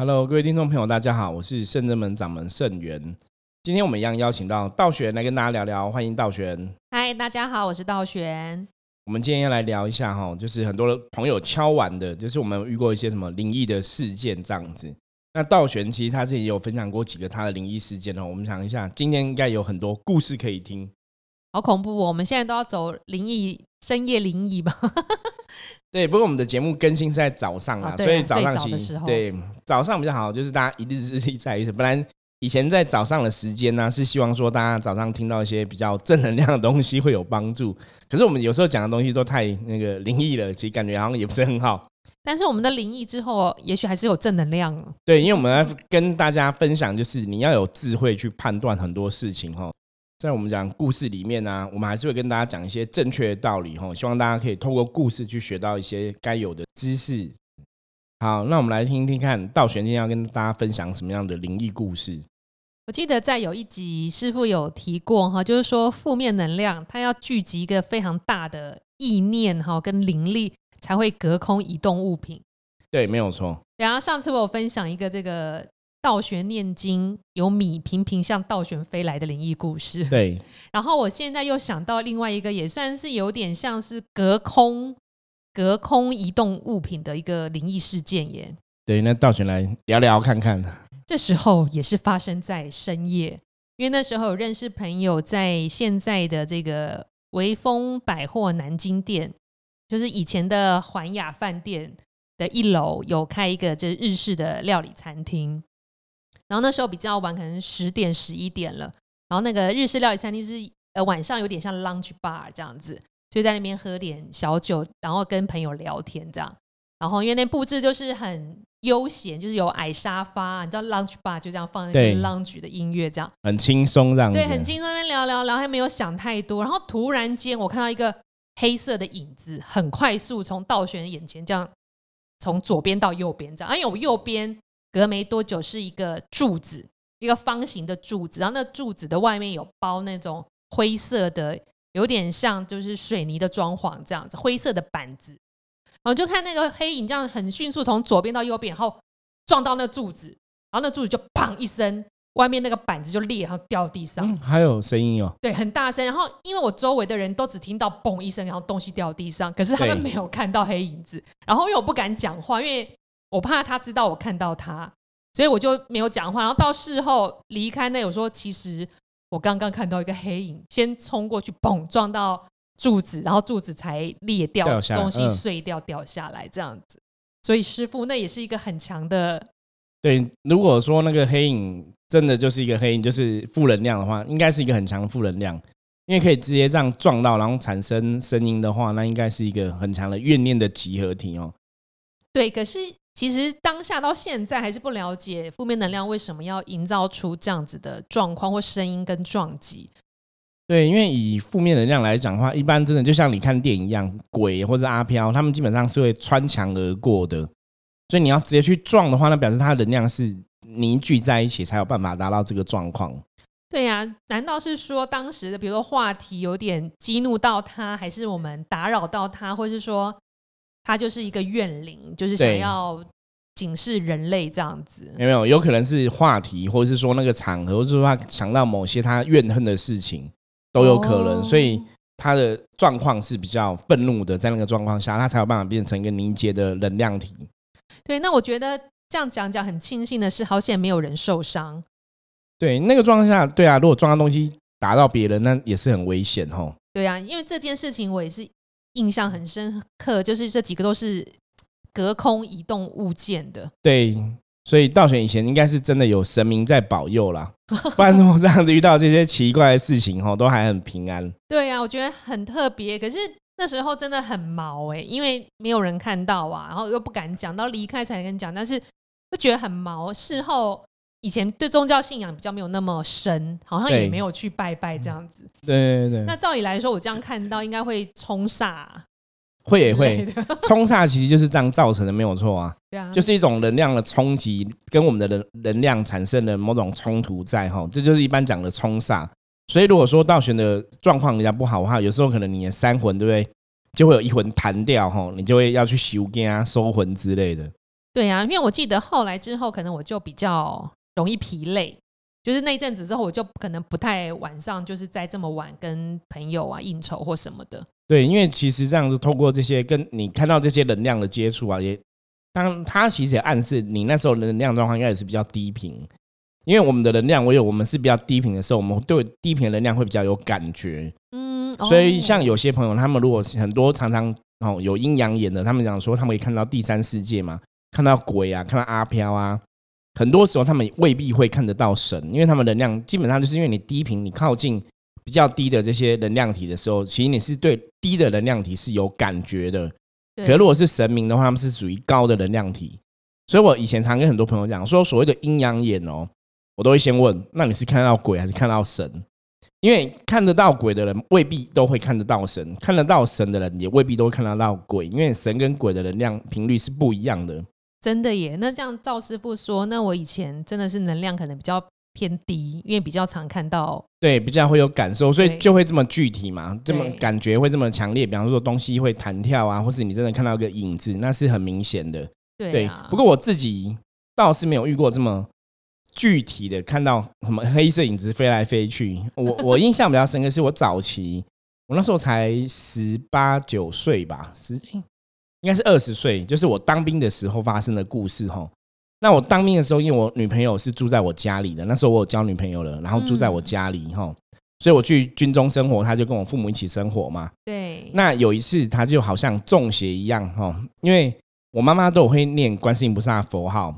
Hello，各位听众朋友，大家好，我是圣真门掌门圣元。今天我们一样邀请到道玄来跟大家聊聊，欢迎道玄。嗨，大家好，我是道玄。我们今天要来聊一下哈，就是很多朋友敲完的，就是我们遇过一些什么灵异的事件这样子。那道玄其实他自己也有分享过几个他的灵异事件哦，我们想一下，今天应该有很多故事可以听。好恐怖！哦！我们现在都要走灵异深夜灵异吧？对，不过我们的节目更新是在早上啊，所以早上期对早上比较好，就是大家一日之计在于晨。本来以前在早上的时间呢，是希望说大家早上听到一些比较正能量的东西会有帮助。可是我们有时候讲的东西都太那个灵异了，其实感觉好像也不是很好。但是我们的灵异之后，也许还是有正能量。对，因为我们要跟大家分享，就是你要有智慧去判断很多事情哈。在我们讲故事里面呢，我们还是会跟大家讲一些正确的道理哈，希望大家可以透过故事去学到一些该有的知识。好，那我们来听听看，道玄今天要跟大家分享什么样的灵异故事？我记得在有一集师傅有提过哈，就是说负面能量它要聚集一个非常大的意念哈，跟灵力才会隔空移动物品。对，没有错。然后上次我有分享一个这个。道玄念经有米频频向道玄飞来的灵异故事。对，然后我现在又想到另外一个，也算是有点像是隔空隔空移动物品的一个灵异事件耶。对，那道玄来聊聊看看。这时候也是发生在深夜，因为那时候有认识朋友在现在的这个维风百货南京店，就是以前的环雅饭店的一楼，有开一个这日式的料理餐厅。然后那时候比较晚，可能十点十一点了。然后那个日式料理餐厅是呃晚上有点像 lunch bar 这样子，就在那边喝点小酒，然后跟朋友聊天这样。然后因为那布置就是很悠闲，就是有矮沙发，你知道 lunch bar 就这样放一些 lunch 的音乐这样，很轻松这样。对，很轻松那边聊聊聊，还没有想太多。然后突然间我看到一个黑色的影子，很快速从道玄眼前这样从左边到右边这样，因为我右边。隔没多久是一个柱子，一个方形的柱子，然后那柱子的外面有包那种灰色的，有点像就是水泥的装潢这样子，灰色的板子。然后就看那个黑影这样很迅速从左边到右边，然后撞到那柱子，然后那柱子就砰一声，外面那个板子就裂，然后掉地上。还有声音哦，对，很大声。然后因为我周围的人都只听到嘣一声，然后东西掉地上，可是他们没有看到黑影子。然后因为我不敢讲话，因为。我怕他知道我看到他，所以我就没有讲话。然后到事后离开那，我说其实我刚刚看到一个黑影，先冲过去，嘣撞到柱子，然后柱子才裂掉，东西碎掉掉下来这样子。所以师傅那也是一个很强的。对，如果说那个黑影真的就是一个黑影，就是负能量的话，应该是一个很强的负能量，因为可以直接这样撞到，然后产生声音的话，那应该是一个很强的怨念的集合体哦。对，可是。其实当下到现在还是不了解负面能量为什么要营造出这样子的状况或声音跟撞击。对，因为以负面能量来讲的话，一般真的就像你看电影一样，鬼或者阿飘，他们基本上是会穿墙而过的。所以你要直接去撞的话，那表示它的能量是凝聚在一起，才有办法达到这个状况。对呀，难道是说当时的比如说话题有点激怒到他，还是我们打扰到他，或者是说？他就是一个怨灵，就是想要警示人类这样子。有没有？有可能是话题，或者是说那个场合，或者说他想到某些他怨恨的事情，都有可能。所以他的状况是比较愤怒的，在那个状况下，他才有办法变成一个凝结的能量体。对，那我觉得这样讲讲很庆幸的是，好险没有人受伤。对，那个状况下，对啊，如果撞到东西打到别人，那也是很危险哦。对啊，因为这件事情我也是。印象很深刻，就是这几个都是隔空移动物件的。对，所以道玄以前应该是真的有神明在保佑啦，不然我这样子遇到这些奇怪的事情，哈，都还很平安。对呀，我觉得很特别。可是那时候真的很毛哎，因为没有人看到啊，然后又不敢讲，到离开才跟你讲，但是就觉得很毛。事后。以前对宗教信仰比较没有那么深，好像也没有去拜拜这样子。对对对。那照理来说，我这样看到应该会冲煞，会也会冲煞，其实就是这样造成的，没有错啊。对啊，就是一种能量的冲击，跟我们的能能量产生的某种冲突在哈，这就是一般讲的冲煞。所以如果说道玄的状况比较不好的话，有时候可能你的三魂对不对，就会有一魂弹掉哈，你就会要去修根啊、收魂之类的。对啊、因为我记得后来之后，可能我就比较容易疲累，就是那一阵子之后，我就可能不太晚上就是在这么晚跟朋友啊应酬或什么的。对，因为其实这样子透过这些跟你看到这些能量的接触啊，也当他其实也暗示你那时候的能量状况应该也是比较低频，因为我们的能量，我有我们是比较低频的时候，我们对低频的能量会比较有感觉，嗯，所以像哦有些朋友，他们如果是很多常常哦有阴阳眼的，他们讲说他们可以看到第三世界嘛，看到鬼啊，看到阿飘啊，很多时候他们未必会看得到神，因为他们能量基本上就是因为你低频，你靠近比较低的这些能量体的时候，其实你是对低的能量体是有感觉的。对可如果是神明的话，他们是属于高的能量体，所以我以前常跟很多朋友讲说，所谓的阴阳眼哦，我都会先问，那你是看到鬼还是看到神？因为看得到鬼的人未必都会看得到神，看得到神的人也未必都会看得到鬼，因为神跟鬼的能量频率是不一样的。真的耶。那这样赵师傅说，那我以前真的是能量可能比较偏低，因为比较常看到。对，比较会有感受，所以就会这么具体嘛，这么感觉会这么强烈。比方说东西会弹跳啊，或是你真的看到一个影子，那是很明显的。对，不过我自己倒是没有遇过这么具体的看到什么黑色影子飞来飞去。我我印象比较深刻是我早期，我那时候才十八九岁吧，十诶应该是二十岁，就是我当兵的时候发生的故事哈。那我当兵的时候，因为我女朋友是住在我家里的，那时候我有交女朋友了，然后住在我家里哈，所以我去军中生活，她就跟我父母一起生活嘛。对，那有一次，他就好像中邪一样哈，因为我妈妈都有会念观世音菩萨佛号，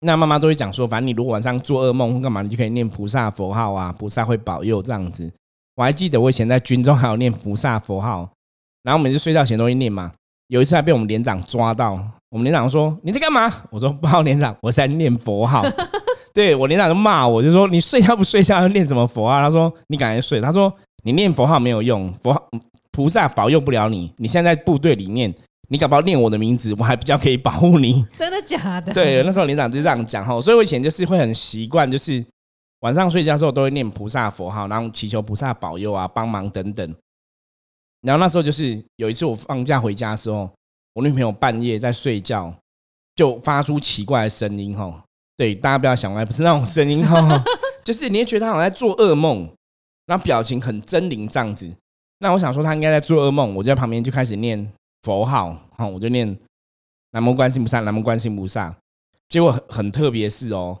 那妈妈都会讲说，反正你如果晚上做噩梦或干嘛，你就可以念菩萨佛号啊，菩萨会保佑这样子。我还记得我以前在军中还有念菩萨佛号，然后每次睡觉前都会念嘛。有一次还被我们连长抓到，我们连长说你在干嘛？我说报告连长，我在念佛号。对我连长就骂我，就说你睡觉不睡觉要念什么佛啊？他说你赶快睡。他说你念佛号没有用，佛号菩萨保佑不了你。你现在在部队里面，你搞不好念我的名字，我还比较可以保护你。真的假的？对，那时候连长就这样讲哈，所以我以前就是会很习惯，就是晚上睡觉的时候都会念菩萨佛号，然后祈求菩萨保佑啊、帮忙等等。然后那时候就是有一次我放假回家的时候，我女朋友半夜在睡觉，就发出奇怪的声音哈。对，大家不要想歪，不是那种声音哈，就是你会觉得她好像在做噩梦，然后表情很狰狞这样子。那我想说她应该在做噩梦，我就在旁边就开始念佛号，哈，我就念南无观世音菩萨，南无观世音菩萨。结果很很特别是哦，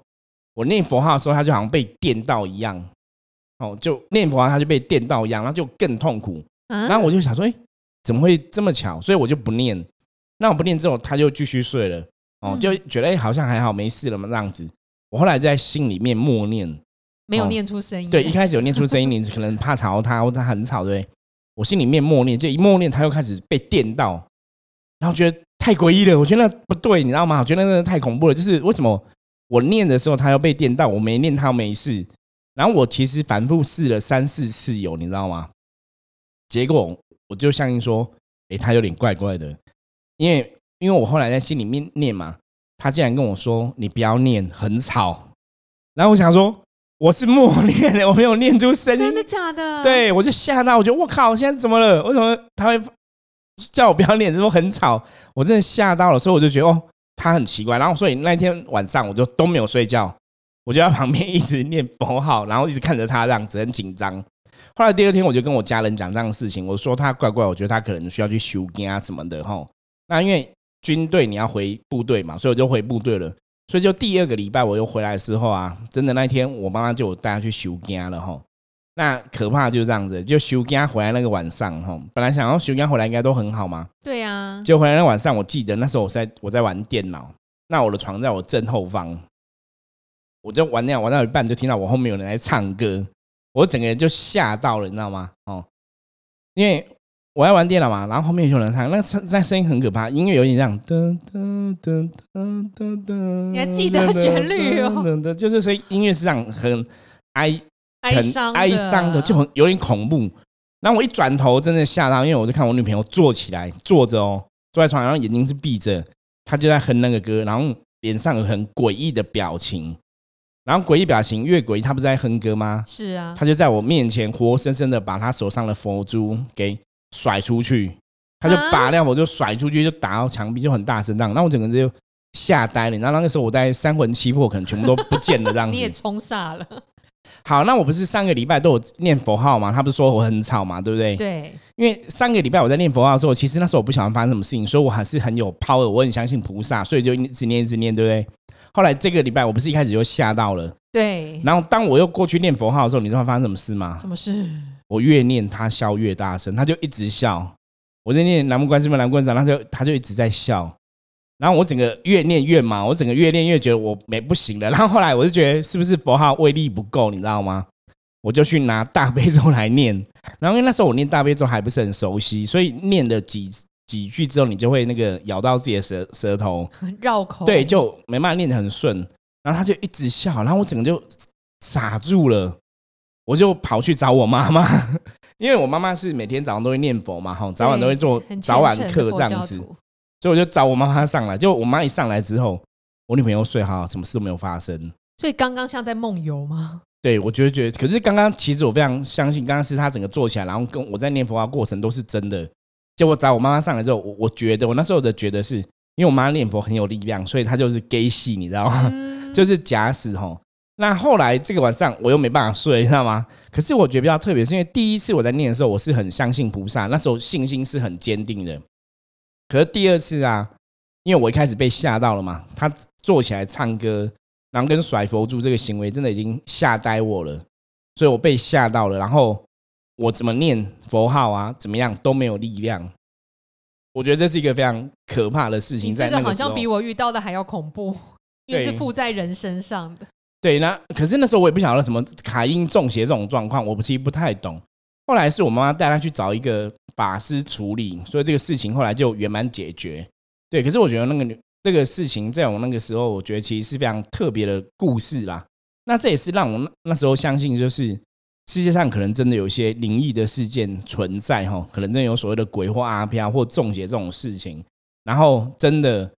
我念佛号的时候，她就好像被电到一样，哦，就念佛号他就被电到一样，然后就更痛苦。啊，然后我就想说，哎，怎么会这么巧？所以我就不念。那我不念之后，他就继续睡了。哦，嗯就觉得哎，好像还好，没事了嘛，这样子。我后来在心里面默念，没有哦念出声音。对，一开始有念出声音，你可能怕吵他，或者他很吵，对？我心里面默念，就一默念，他又开始被电到，然后觉得太诡异了，我觉得那不对，你知道吗？我觉得那真的太恐怖了。就是为什么我念的时候他又被电到，我没念他没事，然后我其实反复试了三四次有，你知道吗？结果我就相信说，诶，他有点怪怪的，因为因为我后来在心里面念嘛，他竟然跟我说你不要念，很吵。然后我想说我是默念的，我没有念出声音真，的假的？，对我就吓到，我觉得我靠，现在怎么了？为什么他会叫我不要念？说很吵，我真的吓到了，所以我就觉得哦，他很奇怪。然后所以那天晚上我就都没有睡觉，我就在旁边一直念佛号，然后一直看着他这样子，很紧张。后来第二天我就跟我家人讲这样的事情，我说他怪怪，我觉得他可能需要去修根啊什么的哈。那因为军队你要回部队嘛，所以我就回部队了。所以就第二个礼拜我又回来的时候啊，真的那一天我妈妈就有带他去修根了哈。那可怕就是这样子，就休假回来那个晚上哈，本来想要休假回来应该都很好嘛，对啊，就回来那晚上，我记得那时候我在我在玩电脑，那我的床在我正后方，我就玩那玩到一半就听到我后面有人在唱歌，我整个人就吓到了，你知道吗？哦，因为我在玩电脑嘛，然后后面有人唱，那声那声音很可怕，音乐有点这样，噔噔噔噔噔噔，你还记得旋律哦噔噔，就是声音音乐是这样很哀很哀伤哀伤的，就很有点恐怖。然后我一转头，真的吓到，因为我就看我女朋友坐起来，坐着哦，坐在床上，然后眼睛是闭着，她就在哼那个歌，然后脸上有很诡异的表情。然后诡异表情越诡异，他不是在哼歌吗？是啊，他就在我面前活生生的把他手上的佛珠给甩出去，他就把那佛珠甩出去，就打到墙壁，就很大声这样。那我整个人就吓呆了。然后那个时候我在三魂七魄，可能全部都不见了这样 你也子。冲煞了，好，那我不是上个礼拜都有念佛号嘛？他不是说我很吵嘛，对不对？对，因为上个礼拜我在念佛号的时候，其实那时候我不晓得发生什么事情，所以我还是很有 power，我很相信菩萨，所以就一直念一直念，对不对？后来这个礼拜我不是一开始就吓到了，对，然后当我又过去念佛号的时候，你知道发生什么事吗？什么事？我越念他笑越大声，他就一直笑。我在念南无观世音南无观世音，他就他就一直在笑。然后我整个越念越忙，我整个越念越觉得我没不行了。然后后来我就觉得是不是佛号威力不够，你知道吗？我就去拿大悲咒来念。然后因为那时候我念大悲咒还不是很熟悉，所以念了几几句之后，你就会那个咬到自己的舌舌头，绕口，对，就没办法念得很顺。然后他就一直笑，然后我整个就傻住了，我就跑去找我妈妈，因为我妈妈是每天早上都会念佛嘛，哈，早晚都会做早晚课这样子，所以我就找我妈妈上来。就我妈一上来之后，我女朋友睡好，什么事都没有发生。所以刚刚像在梦游吗？对，我觉得觉得，可是刚刚其实我非常相信，刚刚是他整个坐起来，然后跟我在念佛的过程都是真的。结果找我妈妈上来之后，我我觉得我那时候的觉得是因为我妈念佛很有力量，所以她就是 gay 戏，你知道吗？嗯，就是假死吼。那后来这个晚上我又没办法睡，你知道吗？可是我觉得比较特别，是因为第一次我在念的时候，我是很相信菩萨，那时候信心是很坚定的。可是第二次啊，因为我一开始被吓到了嘛，他坐起来唱歌，然后跟甩佛珠这个行为，真的已经吓呆我了，所以我被吓到了。然后我怎么念佛号啊，怎么样都没有力量。我觉得这是一个非常可怕的事情，你在这个好像。比我遇到的还要恐怖，因为是附在人身上的。对，那可是那时候我也不晓得什么卡因中邪这种状况，我不其实不太懂。后来是我妈妈带她去找一个法师处理，所以这个事情后来就圆满解决。对，可是我觉得那个女这个事情在我那个时候，我觉得其实是非常特别的故事啦。那这也是让我那那时候相信，就是世界上可能真的有一些灵异的事件存在哈，可能真的有所谓的鬼或阿飘或中邪这种事情。然后真的，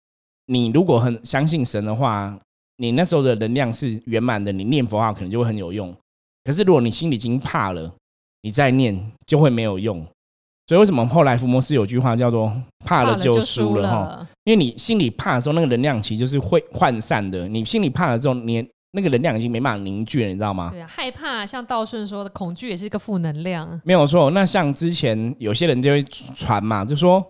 你如果很相信神的话，你那时候的能量是圆满的，你念佛号可能就会很有用。可是如果你心里已经怕了，你再念就会没有用。所以为什么后来福摩斯有句话叫做“怕了就输了”哈？因为你心里怕的时候，那个能量其实就是会涣散的。你心里怕了之后，你那个能量已经没办法凝聚了，你知道吗？对啊，害怕像道顺说的，恐惧也是一个负能量。没有错。那像之前有些人就会传嘛，就说，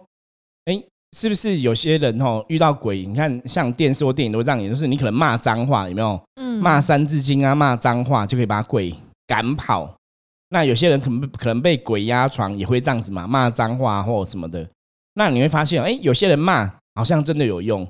哎，是不是有些人哦遇到鬼？你看像电视或电影都会这样演，就是你可能骂脏话，有没有？嗯，骂三字经啊，骂脏话就可以把鬼赶跑。那有些人可能可能被鬼压床，也会这样子嘛，骂脏话或什么的。那你会发现，哎，有些人骂好像真的有用，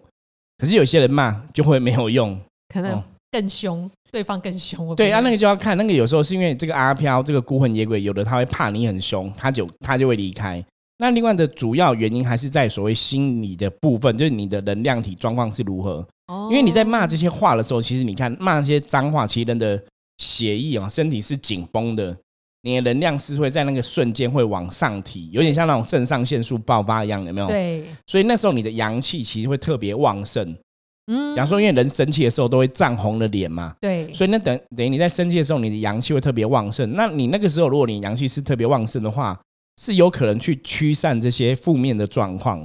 可是有些人骂就会没有用。可能哦更凶，对方更凶。对啊，那个个就要看，那个有时候是因为这个阿飘，这个孤魂野鬼，有的他会怕你很凶，他就他就会离开。那另外的主要原因还是在所谓心理的部分，就是你的能量体状况是如何。哦因为你在骂这些话的时候，其实你看骂那些脏话，其实人的血液啊，身体是紧绷的，你的能量是会在那个瞬间会往上提，有点像那种肾上腺素爆发一样，有没有？。对，所以那时候你的阳气其实会特别旺盛。嗯比方说，因为人生气的时候都会涨红了脸嘛，对，所以那等等于你在生气的时候，你的阳气会特别旺盛。那你那个时候，如果你阳气是特别旺盛的话，是有可能去驱散这些负面的状况。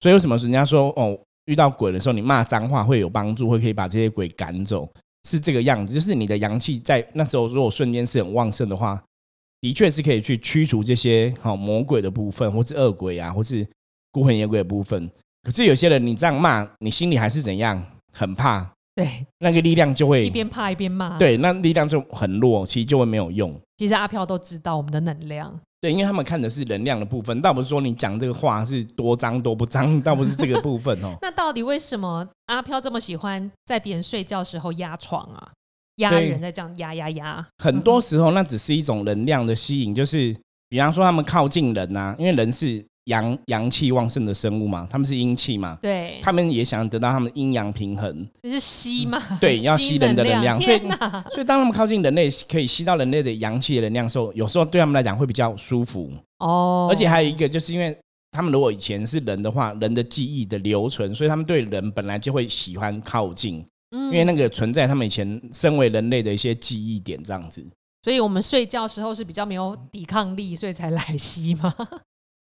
所以为什么人家说哦，遇到鬼的时候，你骂脏话会有帮助，会可以把这些鬼赶走，是这个样子。就是你的阳气在那时候如果瞬间是很旺盛的话，的确是可以去驱除这些好、魔鬼的部分，或是恶鬼啊，或是孤魂野鬼的部分。可是有些人你这样骂，你心里还是怎样，很怕，对，那个力量就会一边怕一边骂。，对，那力量就很弱，其实就会没有用。其实阿飘都知道我们的能量。对，因为他们看的是能量的部分，倒不是说你讲这个话是多脏多不脏，倒不是这个部分哦。那到底为什么阿飘这么喜欢在别人睡觉时候压床啊？压人在这样压压压，很多时候那只是一种能量的吸引，就是比方说他们靠近人呐、因为人是阳阳气旺盛的生物嘛，他们是阴气嘛，对，他们也想得到他们阴阳平衡，就是吸嘛，对要吸人的能量。所以，所以当他们靠近人类，可以吸到人类的阳气的能量的时候，有时候对他们来讲会比较舒服。哦，而且还有一个，就是因为他们如果以前是人的话，人的记忆的留存，所以他们对人本来就会喜欢靠近，因因为那个存在他们以前身为人类的一些记忆点，这样子。所以我们睡觉时候是比较没有抵抗力，所以才来吸嘛。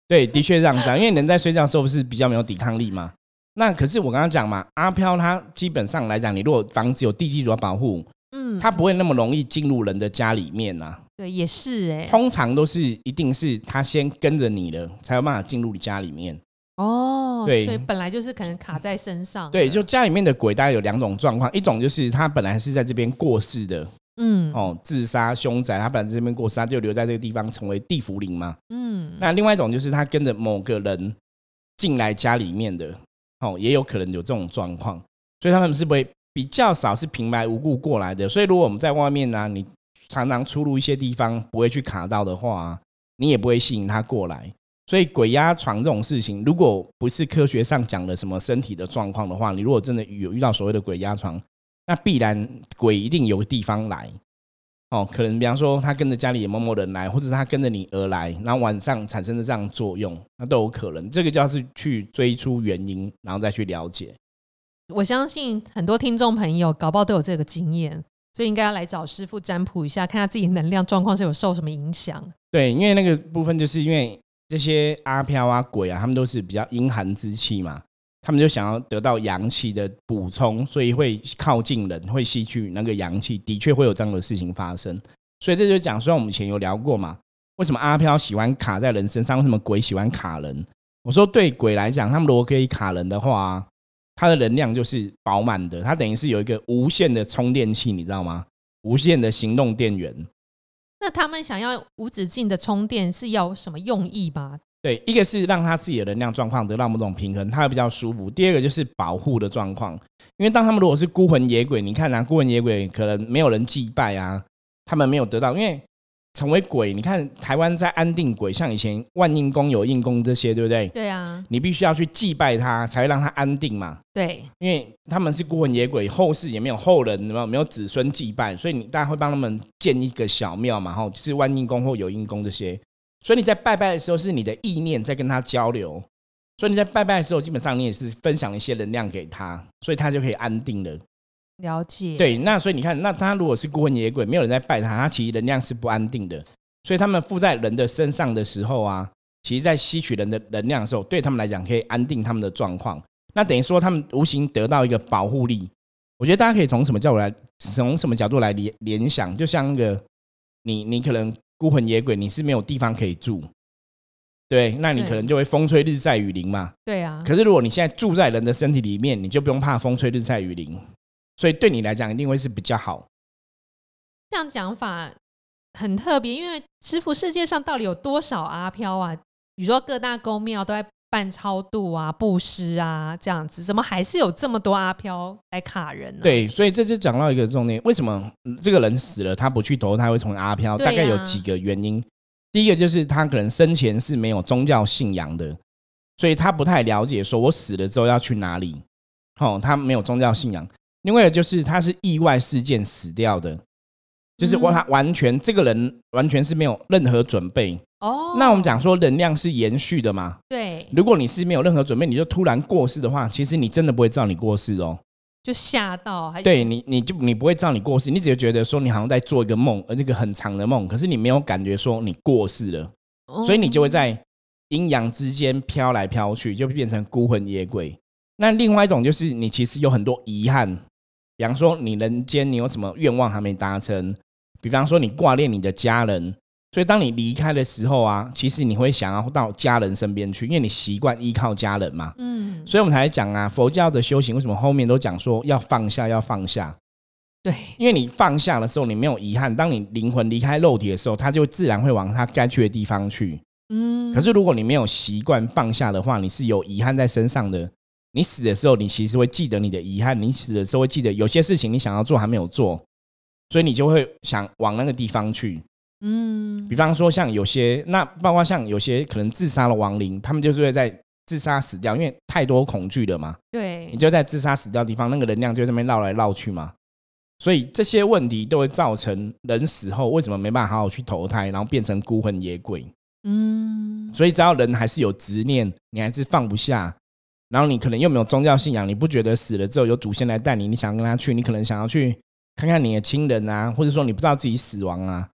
对，的确是这样子啊，因为人在睡觉的时候不是比较没有抵抗力嘛。那可是我刚刚讲嘛，阿飘他基本上来讲，你如果房子有地基主要保护，嗯，他不会那么容易进入人的家里面呐、对，也是哎、通常都是一定是他先跟着你的，才有办法进入你家里面。哦，对所以本来就是可能卡在身上的，对，就家里面的鬼大概有两种状况，一种就是他本来是在这边过世的嗯哦，自杀凶宅，他本来在这边过世，他就留在这个地方成为地府灵嘛。嗯，那另外一种就是他跟着某个人进来家里面的，哦，也有可能有这种状况，所以他们是不会比较少是平白无故过来的。所以如果我们在外面呢、你常常出入一些地方不会去卡到的话，你也不会吸引他过来。所以鬼压床这种事情，如果不是科学上讲的什么身体的状况的话，你如果真的有遇到所谓的鬼压床，那必然鬼一定有个地方来。哦，可能比方说他跟着家里的某某人来，或者是他跟着你而来，然后晚上产生的这样作用，那都有可能。这个就要是去追出原因，然后再去了解。我相信很多听众朋友搞不好都有这个经验，所以应该要来找师傅占卜一下，看他自己能量状况是有受什么影响。对，因为那个部分就是因为这些阿飘啊、鬼啊，他们都是比较阴寒之气嘛，他们就想要得到阳气的补充，所以会靠近人，会吸取那个阳气，的确会有这样的事情发生。所以这就讲，虽然我们以前有聊过嘛，为什么阿飘喜欢卡在人身上，为什么鬼喜欢卡人？我说对鬼来讲，他们如果可以卡人的话，它的能量就是饱满的，它等于是有一个无限的充电器，你知道吗？无限的行动电源。那他们想要无止境的充电是要什么用意吗？对，一个是让他自己的能量状况得到某种平衡，他会比较舒服；第二个就是保护的状况，因为当他们如果是孤魂野鬼，你看啊，孤魂野鬼可能没有人祭拜啊，他们没有得到，因为成为鬼，你看台湾在安定鬼，像以前万应宫有应宫这些，对不对？对啊，你必须要去祭拜他，才会让他安定嘛。对，因为他们是孤魂野鬼，后世也没有后人，没有没有子孙祭拜，所以你大家会帮他们建一个小庙嘛，哈，就是万应宫或有应宫这些。所以你在拜拜的时候，是你的意念在跟他交流，所以你在拜拜的时候，基本上你也是分享一些能量给他，所以他就可以安定了。了解。对，那所以你看，那他如果是孤魂野鬼，没有人在拜他，他其实能量是不安定的。所以他们附在人的身上的时候啊，其实在吸取人的能量的时候，对他们来讲可以安定他们的状况。那等于说他们无形得到一个保护力。我觉得大家可以从什么角度来，从什么角度来联联想，就像那个你你可能孤魂野鬼，你是没有地方可以住，对，那你可能就会风吹日晒雨淋嘛。对啊，可是如果你现在住在人的身体里面，你就不用怕风吹日晒雨淋，所以对你来讲一定会是比较好。这样讲法很特别，因为师傅世界上到底有多少阿飘啊？比如说各大公庙都在办超度啊、布施啊这样子，怎么还是有这么多阿飘来卡人呢？，对，所以这就讲到一个重点，为什么嗯这个人死了，他不去投胎会成为阿飘？啊大概有几个原因。第一个就是他可能生前是没有宗教信仰的，所以他不太了解说我死了之后要去哪里。哦，他没有宗教信仰。另外就是他是意外事件死掉的，就是我嗯他完全这个人完全是没有任何准备。哦，那我们讲说能量是延续的嘛，对，如果你是没有任何准备，你就突然过世的话，其实你真的不会知道你过世哦。就吓到，还对你，你就你不会知道你过世，你只会觉得说你好像在做一个梦，而这个很长的梦，可是你没有感觉说你过世了，哦。所以你就会在阴阳之间飘来飘去，就变成孤魂野鬼。那另外一种就是你其实有很多遗憾，比方说你人间你有什么愿望还没达成，比方说你挂念你的家人，所以当你离开的时候啊，其实你会想要到家人身边去，因为你习惯依靠家人嘛。嗯，所以我们才讲啊，佛教的修行为什么后面都讲说要放下，要放下。对，因为你放下的时候，你没有遗憾。当你灵魂离开肉体的时候，它就自然会往它该去的地方去。嗯，可是如果你没有习惯放下的话，你是有遗憾在身上的。你死的时候，你其实会记得你的遗憾。你死的时候会记得有些事情你想要做还没有做，所以你就会想往那个地方去。嗯比方说，像有些那包括像有些可能自杀的亡灵，他们就是会在自杀死掉，因为太多恐惧了嘛。对你，就在自杀死掉的地方，那个能量就在那边绕来绕去嘛。所以这些问题都会造成人死后为什么没办法好好去投胎，然后变成孤魂野鬼。嗯，所以只要人还是有执念，你还是放不下，然后你可能又没有宗教信仰，你不觉得死了之后有祖先来带你，你想跟他去，你可能想要去看看你的亲人啊，或者说你不知道自己死亡啊，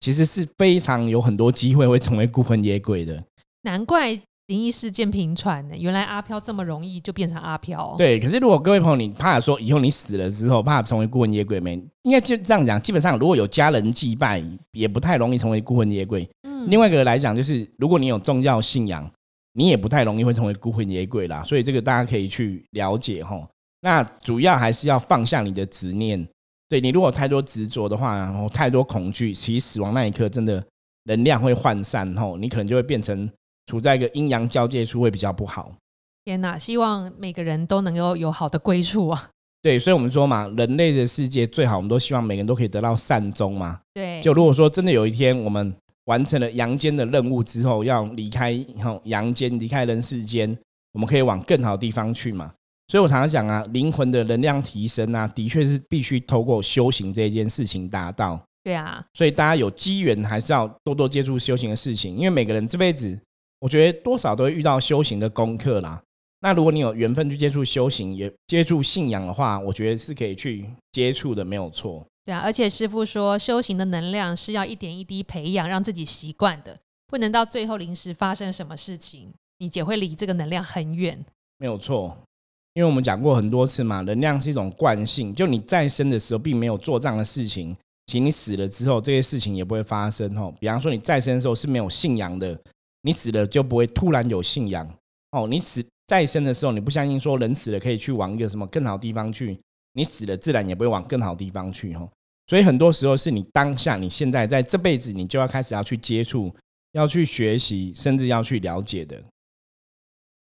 其实是非常有很多机会会成为孤魂野鬼的。难怪灵异事件频传呢。原来阿飘这么容易就变成阿飘。对，可是如果各位朋友你怕说以后你死了之后怕成为孤魂野鬼没？应该就这样讲，基本上如果有家人祭拜，也不太容易成为孤魂野鬼。嗯，另外一个来讲，就是如果你有宗教信仰，你也不太容易会成为孤魂野鬼啦。所以这个大家可以去了解哈。那主要还是要放下你的执念。对你如果太多执着的话，然后太多恐惧，其实死亡那一刻真的能量会涣散，吼，你可能就会变成处在一个阴阳交界处，会比较不好。天哪，希望每个人都能够有好的归处啊！对，所以我们说嘛，人类的世界最好，我们都希望每个人都可以得到善终嘛。对，就如果说真的有一天我们完成了阳间的任务之后，要离开后阳间，离开人世间，我们可以往更好的地方去嘛。所以我常常讲啊，灵魂的能量提升啊，的确是必须透过修行这件事情达到。对啊，所以大家有机缘还是要多多接触修行的事情，因为每个人这辈子，我觉得多少都会遇到修行的功课啦。那如果你有缘分去接触修行，也接触信仰的话，我觉得是可以去接触的，没有错。对啊，而且师傅说，修行的能量是要一点一滴培养，让自己习惯的，不能到最后临时发生什么事情，你姐会离这个能量很远。没有错。因为我们讲过很多次嘛，能量是一种惯性。就你在生的时候并没有做这样的事情，其实你死了之后，这些事情也不会发生哦。比方说你在生的时候是没有信仰的，你死了就不会突然有信仰哦。你死再生的时候，你不相信说人死了可以去往一个什么更好地方去，你死了自然也不会往更好地方去哦。所以很多时候是你当下你现在在这辈子，你就要开始要去接触，要去学习，甚至要去了解的。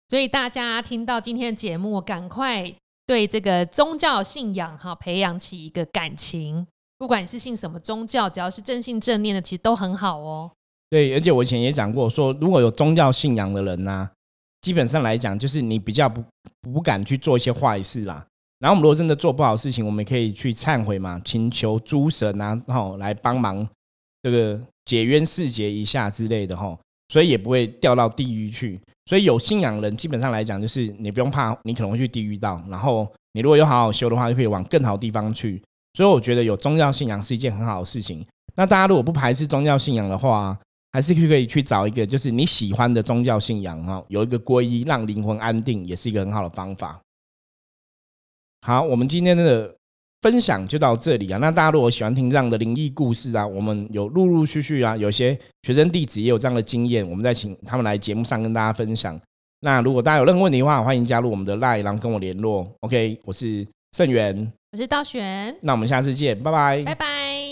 所以大家听到今天的节目，赶快对这个宗教信仰哈培养起一个感情。不管你是信什么宗教，只要是正信正念的，其实都很好哦。对，而且我以前也讲过，说如果有宗教信仰的人呢，基本上来讲，就是你比较不不敢去做一些坏事啦。然后我们如果真的做不好事情，我们可以去忏悔嘛，请求诸神啊，然后来帮忙这个解冤释结一下之类的哈，所以也不会掉到地狱去。所以有信仰人，基本上来讲，就是你不用怕，你可能会去地狱道。然后你如果有好好修的话，就可以往更好的地方去。所以我觉得有宗教信仰是一件很好的事情。那大家如果不排斥宗教信仰的话，还是可以去找一个就是你喜欢的宗教信仰哈，有一个皈依，让灵魂安定，也是一个很好的方法。好，我们今天的。分享就到这里啊！那大家如果喜欢听这样的灵异故事啊，我们有陆陆续续啊，有些学生弟子也有这样的经验，我们再请他们来节目上跟大家分享。那如果大家有任何问题的话，欢迎加入我们的 LINE，然后跟我联络。OK，我是盛元，我是道玄，那我们下次见，拜拜，拜拜。